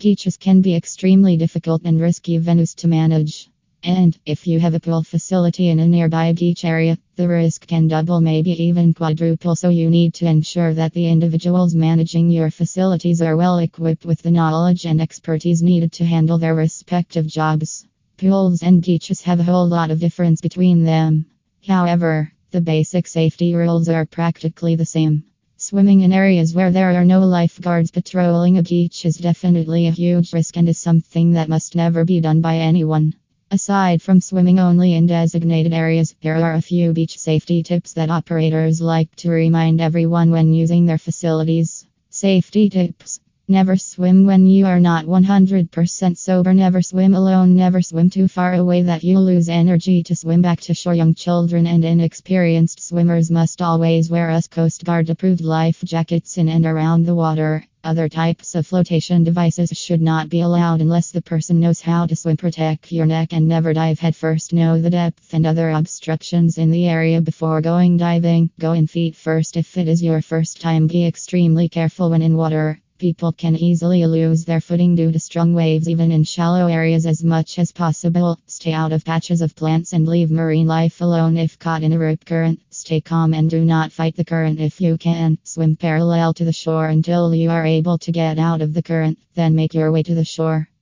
Beaches can be extremely difficult and risky venues to manage. And if you have a pool facility in a nearby beach area, the risk can double, maybe even quadruple. So you need to ensure that the individuals managing your facilities are well equipped with the knowledge and expertise needed to handle their respective jobs. Pools and beaches have a whole lot of difference between them. However, the basic safety rules are practically the same. Swimming in areas where there are no lifeguards patrolling a beach is definitely a huge risk and is something that must never be done by anyone. Aside from swimming only in designated areas, there are a few beach safety tips that operators like to remind everyone when using their facilities. Safety tips Never swim when you are not 100% sober. Never swim alone. Never swim too far away that you lose energy to swim back to shore. Young children and inexperienced swimmers must always wear us Coast Guard approved life jackets in and around the water. Other types of flotation devices should not be allowed unless the person knows how to swim. Protect your neck and never dive headfirst. Know the depth and other obstructions in the area before going diving. Go in feet first if it is your first time. Be extremely careful when in water. People can easily lose their footing due to strong waves, even in shallow areas, as much as possible. Stay out of patches of plants and leave marine life alone if caught in a rip current. Stay calm and do not fight the current if you can. Swim parallel to the shore until you are able to get out of the current, then make your way to the shore.